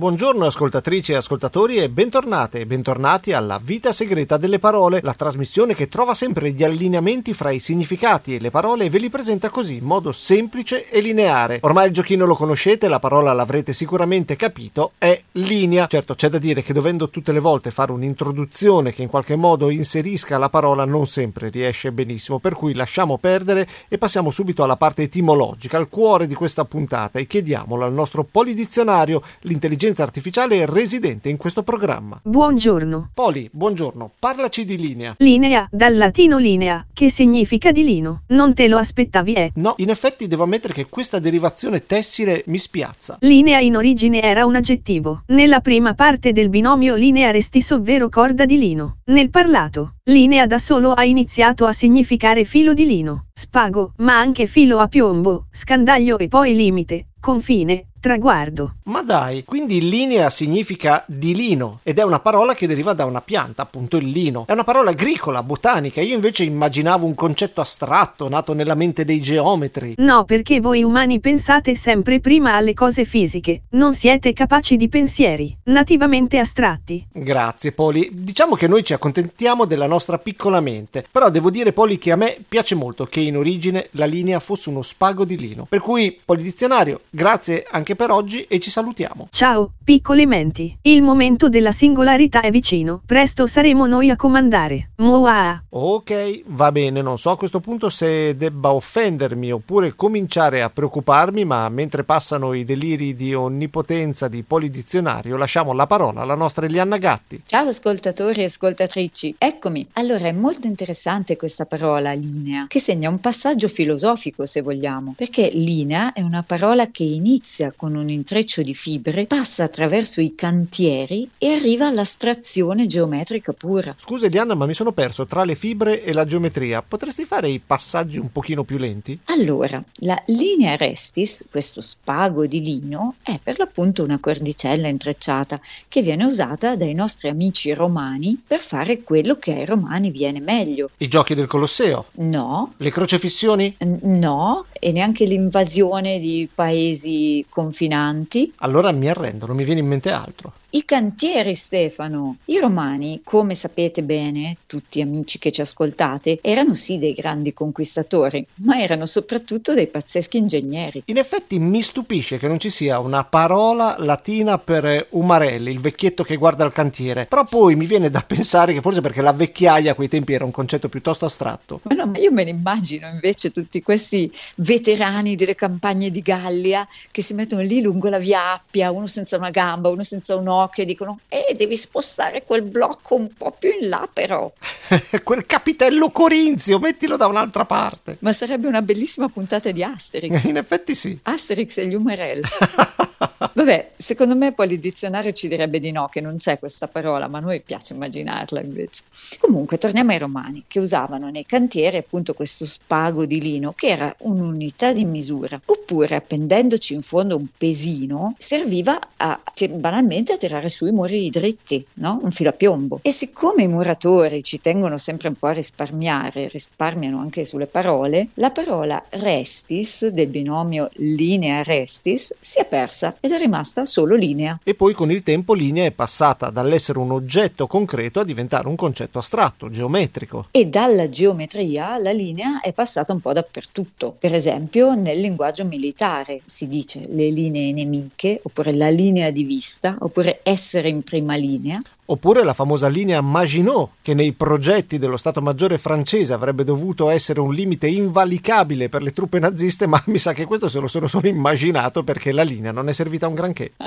Buongiorno ascoltatrici e ascoltatori e bentornate e bentornati alla Vita Segreta delle Parole, la trasmissione che trova sempre gli allineamenti fra i significati e le parole e ve li presenta così in modo semplice e lineare. Ormai il giochino lo conoscete, la parola l'avrete sicuramente capito, è linea. Certo c'è da dire che dovendo tutte le volte fare un'introduzione che in qualche modo inserisca la parola non sempre riesce benissimo, per cui lasciamo perdere e passiamo subito alla parte etimologica, al cuore di questa puntata e chiediamolo al nostro polidizionario, l'intelligenza intelligenza artificiale residente in questo programma. Buongiorno. Poli, buongiorno, parlaci di linea. Linea, dal latino linea, che significa di lino. Non te lo aspettavi, eh? No, in effetti devo ammettere che questa derivazione tessile mi spiazza. Linea in origine era un aggettivo, nella prima parte del binomio linea restis ovvero corda di lino. Nel parlato, linea da solo ha iniziato a significare filo di lino, spago, ma anche filo a piombo, scandaglio e poi limite, confine, traguardo. Ma dai, quindi linea significa di lino ed è una parola che deriva da una pianta, appunto il lino. È una parola agricola, botanica. Io invece immaginavo un concetto astratto nato nella mente dei geometri. No, perché voi umani pensate sempre prima alle cose fisiche, non siete capaci di pensieri nativamente astratti. Grazie, Poli. Diciamo che noi ci accontentiamo della nostra piccola mente, però devo dire, Poli, che a me piace molto che in origine la linea fosse uno spago di lino. Per cui, Polidizionario, grazie anche anche per oggi e ci salutiamo. Ciao, piccoli menti. Il momento della singolarità è vicino. Presto saremo noi a comandare. Mua. Ok, va bene. Non so a questo punto se debba offendermi oppure cominciare a preoccuparmi, ma mentre passano i deliri di onnipotenza di Polidizionario, lasciamo la parola alla nostra Elianna Gatti. Ciao ascoltatori e ascoltatrici. Eccomi. Allora, è molto interessante questa parola linea, che segna un passaggio filosofico, se vogliamo, perché linea è una parola che inizia con un intreccio di fibre, passa attraverso i cantieri e arriva all'astrazione geometrica pura. Scusa Eliana, ma mi sono perso tra le fibre e la geometria. Potresti fare i passaggi un pochino più lenti? Allora, la linea restis, questo spago di lino, è per l'appunto una cordicella intrecciata che viene usata dai nostri amici romani per fare quello che ai romani viene meglio. I giochi del Colosseo? No. Le crocefissioni? N- no, e neanche l'invasione di paesi con confinanti. Allora mi arrendo, non mi viene in mente altro. I cantieri, Stefano. I romani, come sapete bene, tutti amici che ci ascoltate, erano sì dei grandi conquistatori, ma erano soprattutto dei pazzeschi ingegneri. In effetti mi stupisce che non ci sia una parola latina per umarelli, il vecchietto che guarda il cantiere, però poi mi viene da pensare che forse perché la vecchiaia a quei tempi era un concetto piuttosto astratto. Ma no, ma io me ne immagino invece tutti questi veterani delle campagne di Gallia che si mettono lì lungo la via Appia, uno senza una gamba, uno senza un occhio e dicono eh devi spostare quel blocco un po' più in là però. Quel capitello corinzio mettilo da un'altra parte. Ma sarebbe una bellissima puntata di Asterix. In effetti sì. Asterix e gli Umarell Vabbè, secondo me poi il dizionario ci direbbe di no, che non c'è questa parola, ma a noi piace immaginarla invece. Comunque, torniamo ai romani, che usavano nei cantieri appunto questo spago di lino, che era un'unità di misura, oppure appendendoci in fondo un pesino, serviva a, banalmente a tirare su i muri dritti, no? un filo a piombo. E siccome i muratori ci tengono sempre un po' a risparmiare, risparmiano anche sulle parole, la parola restis del binomio linea restis si è persa ed è rimasta solo linea. E poi con il tempo linea è passata dall'essere un oggetto concreto a diventare un concetto astratto, geometrico. E dalla geometria la linea è passata un po' dappertutto. Per esempio nel linguaggio militare si dice le linee nemiche, oppure la linea di vista, oppure essere in prima linea. Oppure la famosa linea Maginot, che nei progetti dello Stato Maggiore francese avrebbe dovuto essere un limite invalicabile per le truppe naziste, ma mi sa che questo se lo sono solo immaginato perché la linea non è servita a un granché.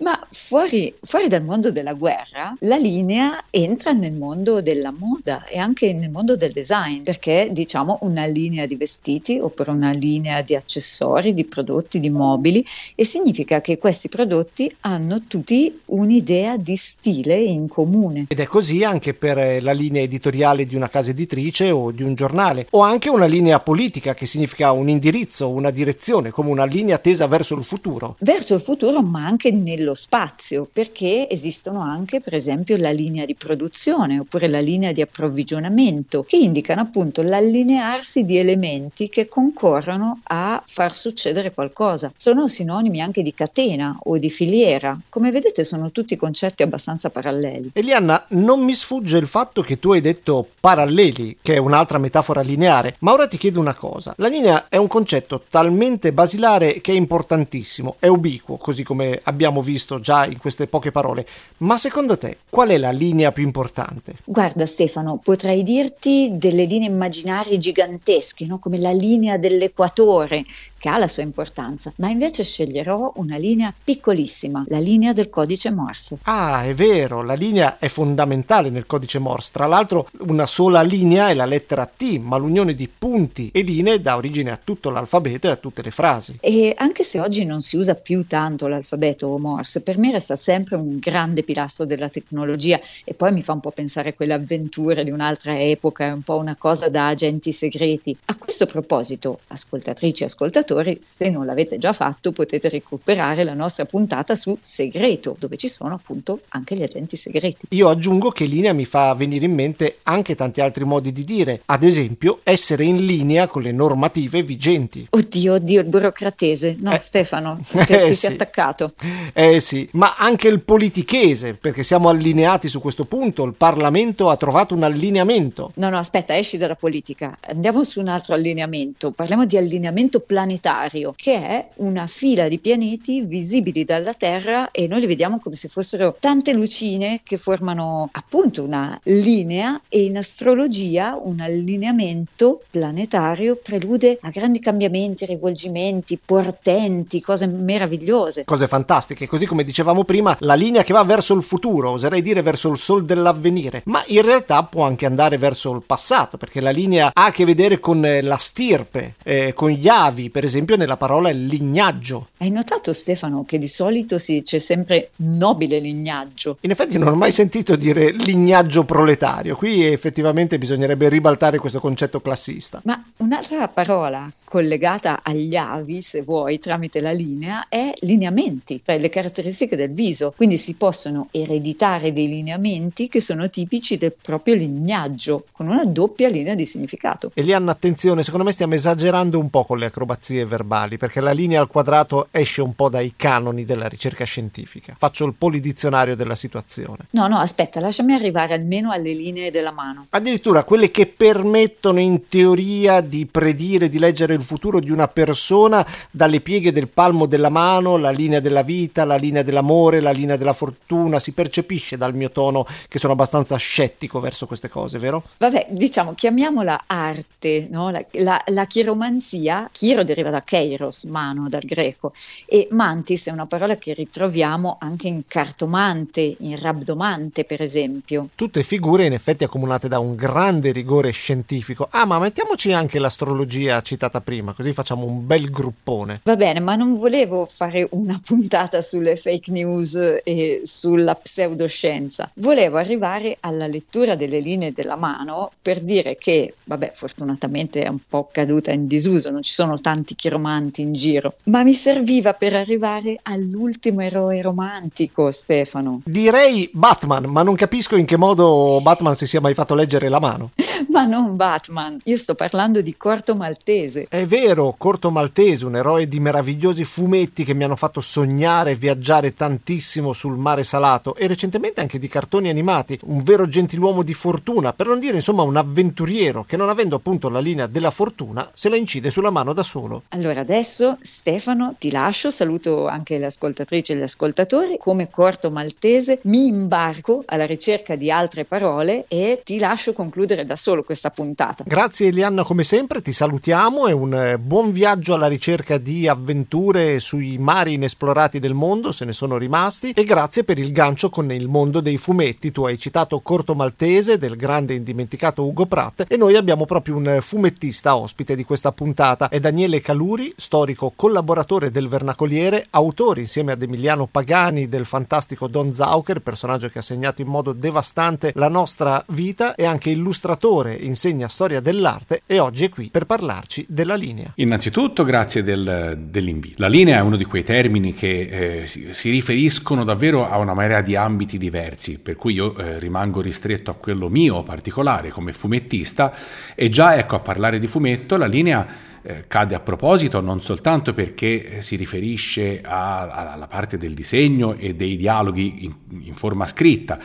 Ma fuori, fuori, dal mondo della guerra, la linea entra nel mondo della moda e anche nel mondo del design, perché diciamo una linea di vestiti oppure una linea di accessori, di prodotti, di mobili, e significa che questi prodotti hanno tutti un'idea di stile in comune. Ed è così anche per eh, la linea editoriale di una casa editrice o di un giornale, o anche una linea politica che significa un indirizzo, una direzione, come una linea tesa verso il futuro. Verso il futuro, ma anche nello lo spazio, perché esistono anche per esempio la linea di produzione oppure la linea di approvvigionamento, che indicano appunto l'allinearsi di elementi che concorrono a far succedere qualcosa. Sono sinonimi anche di catena o di filiera. Come vedete sono tutti concetti abbastanza paralleli. Elianna, non mi sfugge il fatto che tu hai detto paralleli, che è un'altra metafora lineare, ma ora ti chiedo una cosa. La linea è un concetto talmente basilare che è importantissimo, è ubiquo, così come abbiamo visto già in queste poche parole. Ma secondo te qual è la linea più importante? Guarda Stefano, potrei dirti delle linee immaginarie gigantesche, no? come la linea dell'equatore, che ha la sua importanza, ma invece sceglierò una linea piccolissima, la linea del codice Morse. Ah, è vero, la linea è fondamentale nel codice Morse. Tra l'altro una sola linea è la lettera T, ma l'unione di punti e linee dà origine a tutto l'alfabeto e a tutte le frasi. E anche se oggi non si usa più tanto l'alfabeto Morse, per me resta sempre un grande pilastro della tecnologia e poi mi fa un po' pensare a quelle avventure di un'altra epoca, è un po' una cosa da agenti segreti. A questo proposito, ascoltatrici e ascoltatori, se non l'avete già fatto, potete recuperare la nostra puntata su segreto, dove ci sono appunto anche gli agenti segreti. Io aggiungo che linea mi fa venire in mente anche tanti altri modi di dire, ad esempio essere in linea con le normative vigenti. Oddio, oddio, il burocratese. No, eh. Stefano, ti, eh, ti sì. sei attaccato. Eh sì, ma anche il politichese, perché siamo allineati su questo punto, il Parlamento ha trovato un allineamento. No, no, aspetta, esci dalla politica, andiamo su un altro allineamento, parliamo di allineamento planetario che è una fila di pianeti visibili dalla Terra e noi li vediamo come se fossero tante lucine che formano appunto una linea e in astrologia un allineamento planetario prelude a grandi cambiamenti, rivolgimenti, portenti, cose meravigliose. Cose fantastiche, così come dicevamo prima, la linea che va verso il futuro, oserei dire verso il sol dell'avvenire, ma in realtà può anche andare verso il passato, perché la linea ha a che vedere con la stirpe, eh, con gli avi, per esempio nella parola lignaggio. Hai notato Stefano che di solito si dice sempre nobile lignaggio? In effetti non ho mai sentito dire lignaggio proletario, qui effettivamente bisognerebbe ribaltare questo concetto classista. Ma un'altra parola collegata agli avi, se vuoi, tramite la linea, è lineamenti, cioè le caratteristiche del viso. Quindi si possono ereditare dei lineamenti che sono tipici del proprio lignaggio, con una doppia linea di significato. Elianna, attenzione, secondo me stiamo esagerando un po' con le acrobazie verbali, perché la linea al quadrato esce un po' dai canoni della ricerca scientifica. Faccio il polidizionario della situazione. No, no, aspetta, lasciami arrivare almeno alle linee della mano. Addirittura quelle che permettono in teoria di predire, di leggere il futuro di una persona dalle pieghe del palmo della mano, la linea della vita, la linea dell'amore, la linea della fortuna. Si percepisce dal mio tono che sono abbastanza scettico verso queste cose, vero? Vabbè, diciamo, chiamiamola arte, no? la, la, la chiromanzia, chiro deriva da kairos, mano, dal greco, e mantis è una parola che ritroviamo anche in cartomante, in rabdomante, per esempio. Tutte figure in effetti accomunate da un grande rigore scientifico. Ah, ma mettiamoci anche l'astrologia citata prima, così facciamo un bel gruppone. Va bene, ma non volevo fare una puntata sulle fake news e sulla pseudoscienza. Volevo arrivare alla lettura delle linee della mano per dire che, vabbè, fortunatamente è un po' caduta in disuso, non ci sono tanti chiromanti in giro, ma mi serviva per arrivare all'ultimo eroe romantico, Stefano. Direi Batman, ma non capisco in che modo Batman si sia mai fatto leggere la mano. ma non Batman, io sto parlando di Corto Maltese. È vero, Corto Maltese, un eroe di meravigliosi fumetti che mi hanno fatto sognare e viaggiare tantissimo sul mare salato e recentemente anche di cartoni animati, un vero gentiluomo di fortuna, per non dire insomma un avventuriero che non avendo appunto la linea della fortuna se la incide sulla mano da solo. Allora adesso Stefano ti lascio, saluto anche le ascoltatrici e gli ascoltatori, come Corto Maltese mi imbarco alla ricerca di altre parole e ti lascio concludere da solo questa puntata. Grazie Elianna come sempre, ti salutiamo e un eh, buon viaggio alla ricerca di avventure sui mari inesplorati del mondo, se ne sono rimasti, e grazie per il gancio con il mondo dei fumetti. Tu hai citato Corto Maltese del grande indimenticato Ugo Pratt e noi abbiamo proprio un fumettista ospite di questa puntata. È Daniele Caluri, storico collaboratore del Vernacoliere, autore insieme ad Emiliano Pagani del fantastico Don Zauker, personaggio che ha segnato in modo devastante la nostra vita e anche illustratore, insegna storia dell'arte e oggi è qui per parlarci della linea. Innanzitutto grazie del, dell'invito. La linea è uno di quei termini che eh, si, si, riferiscono davvero a una marea di ambiti diversi, per cui io eh, rimango ristretto a quello mio particolare come fumettista e già ecco a parlare di fumetto la linea eh, cade a proposito non soltanto perché eh, si riferisce a, a, alla parte del disegno e dei dialoghi in, in forma scritta,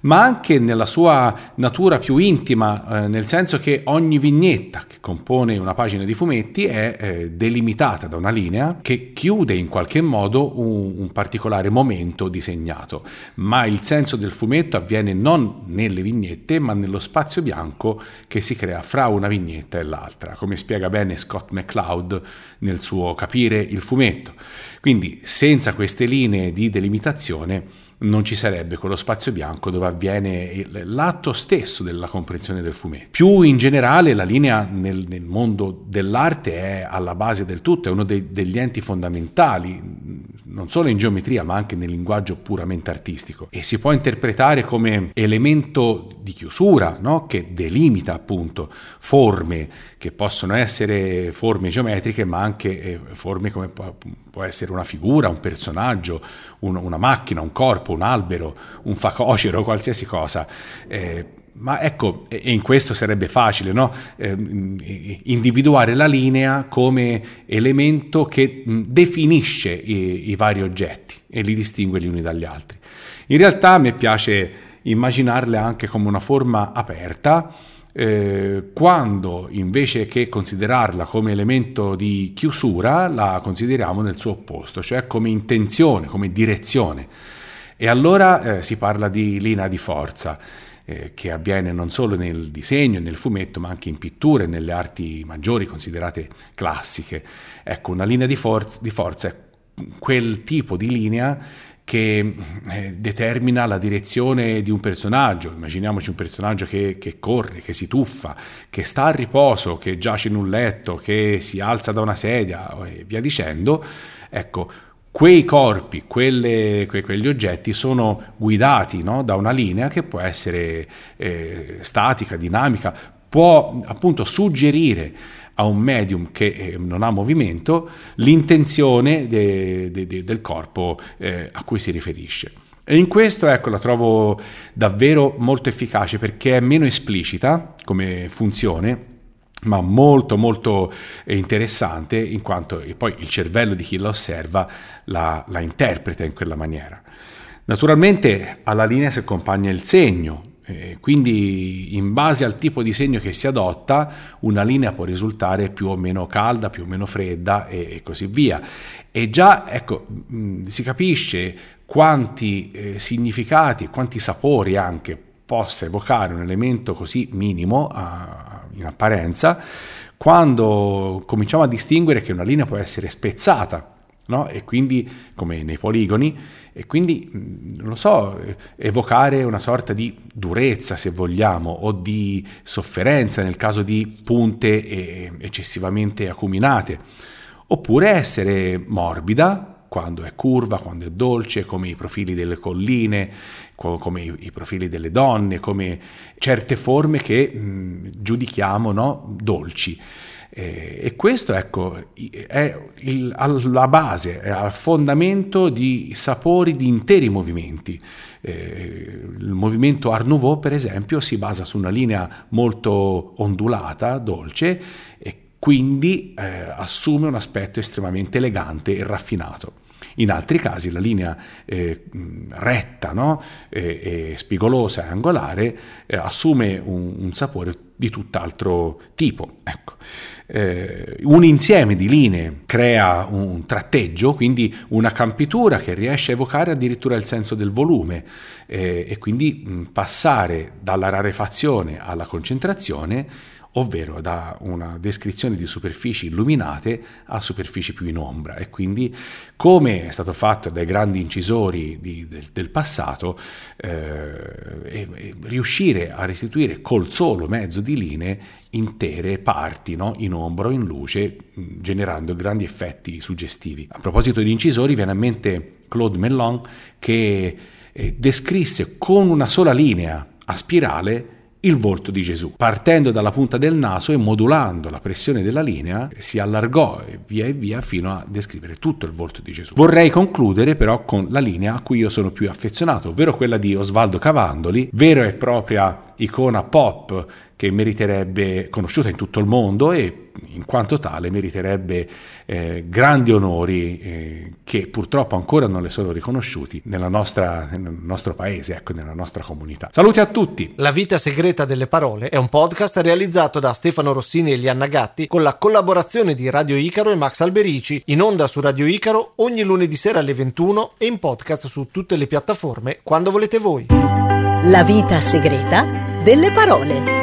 ma anche nella sua natura più intima, eh, nel senso che ogni vignetta che compone una pagina di fumetti è eh, delimitata da una linea che chiude in qualche modo un, un, particolare momento disegnato, ma il senso del fumetto avviene non nelle vignette, ma nello spazio bianco che si crea fra una vignetta e l'altra, come spiega bene Scott McCloud nel suo Capire il fumetto. Quindi senza queste linee di delimitazione non ci sarebbe quello spazio bianco dove avviene l'atto stesso della comprensione del fumetto. Più in generale la linea nel, nel mondo dell'arte è alla base del tutto, è uno dei, degli enti fondamentali, non solo in geometria ma anche nel linguaggio puramente artistico e si può interpretare come elemento di chiusura no? che delimita appunto forme che possono essere forme geometriche ma anche eh, forme come può, essere una figura, un personaggio, un, una macchina, un corpo, un albero, un facocero, qualsiasi cosa. Eh, ma ecco, e in questo sarebbe facile, no? eh, individuare la linea come elemento che definisce i, i, vari oggetti e li distingue gli uni dagli altri. In realtà a me piace immaginarle anche come una forma aperta, eh, quando invece che considerarla come elemento di chiusura la consideriamo nel suo opposto, cioè come intenzione, come direzione. E allora eh, si parla di linea di forza eh, che avviene non solo nel disegno nel fumetto, ma anche in pittura e nelle arti maggiori considerate classiche. Ecco, una linea di, forza, di forza è quel tipo di linea che eh, determina la direzione di un personaggio. Immaginiamoci un personaggio che, che, corre, che si tuffa, che sta a riposo, che giace in un letto, che si alza da una sedia e via dicendo. Ecco, quei corpi, quelle, que, quegli oggetti sono guidati no, da una linea che può essere eh, statica, dinamica, può appunto suggerire a un medium che eh, non ha movimento l'intenzione de, de, de, del corpo eh, a cui si riferisce. E in questo ecco, la trovo davvero molto efficace perché è meno esplicita come funzione, ma molto molto eh, interessante in quanto poi il cervello di chi la osserva la, la interpreta in quella maniera. Naturalmente alla linea si accompagna il segno, eh, quindi in base al tipo di segno che si adotta una linea può risultare più o meno calda, più o meno fredda e, così via. E già ecco, si capisce quanti eh, significati, quanti sapori anche possa evocare un elemento così minimo in apparenza quando cominciamo a distinguere che una linea può essere spezzata no? e quindi come nei poligoni e quindi non lo so evocare una sorta di durezza se vogliamo o di sofferenza nel caso di punte eccessivamente acuminate oppure essere morbida quando è curva, quando è dolce, come i profili delle colline, come i, profili delle donne, come certe forme che mh, giudichiamo no? dolci. Eh, e questo ecco, è il, alla base, è al fondamento di sapori di interi movimenti. Eh, il movimento Art Nouveau, per esempio, si basa su una linea molto ondulata, dolce, e quindi eh, assume un aspetto estremamente elegante e raffinato. In altri casi la linea eh, retta, no? e, e spigolosa e angolare eh, assume un, un, sapore di tutt'altro tipo. Ecco. Eh, un insieme di linee crea un tratteggio, quindi una campitura che riesce a evocare addirittura il senso del volume eh, e quindi mh, passare dalla rarefazione alla concentrazione ovvero da una descrizione di superfici illuminate a superfici più in ombra e quindi come è stato fatto dai grandi incisori di, del, del, passato eh, e, e riuscire a restituire col solo mezzo di linee intere parti no? in ombra o in luce generando grandi effetti suggestivi. A proposito di incisori viene a mente Claude Mellon che eh, descrisse con una sola linea a spirale il volto di Gesù. Partendo dalla punta del naso e modulando la pressione della linea, si allargò via e via fino a descrivere tutto il volto di Gesù. Vorrei concludere però con la linea a cui io sono più affezionato, ovvero quella di Osvaldo Cavandoli, vera e propria icona pop che meriterebbe conosciuta in tutto il mondo e in quanto tale meriterebbe eh, grandi onori eh, che purtroppo ancora non le sono riconosciuti nostra, nel nostro paese, ecco, nella nostra comunità. Saluti a tutti! La vita segreta delle parole è un podcast realizzato da Stefano Rossini e Lianna Gatti con la collaborazione di Radio Icaro e Max Alberici, in onda su Radio Icaro ogni lunedì sera alle 21 e in podcast su tutte le piattaforme quando volete voi. La vita segreta delle parole.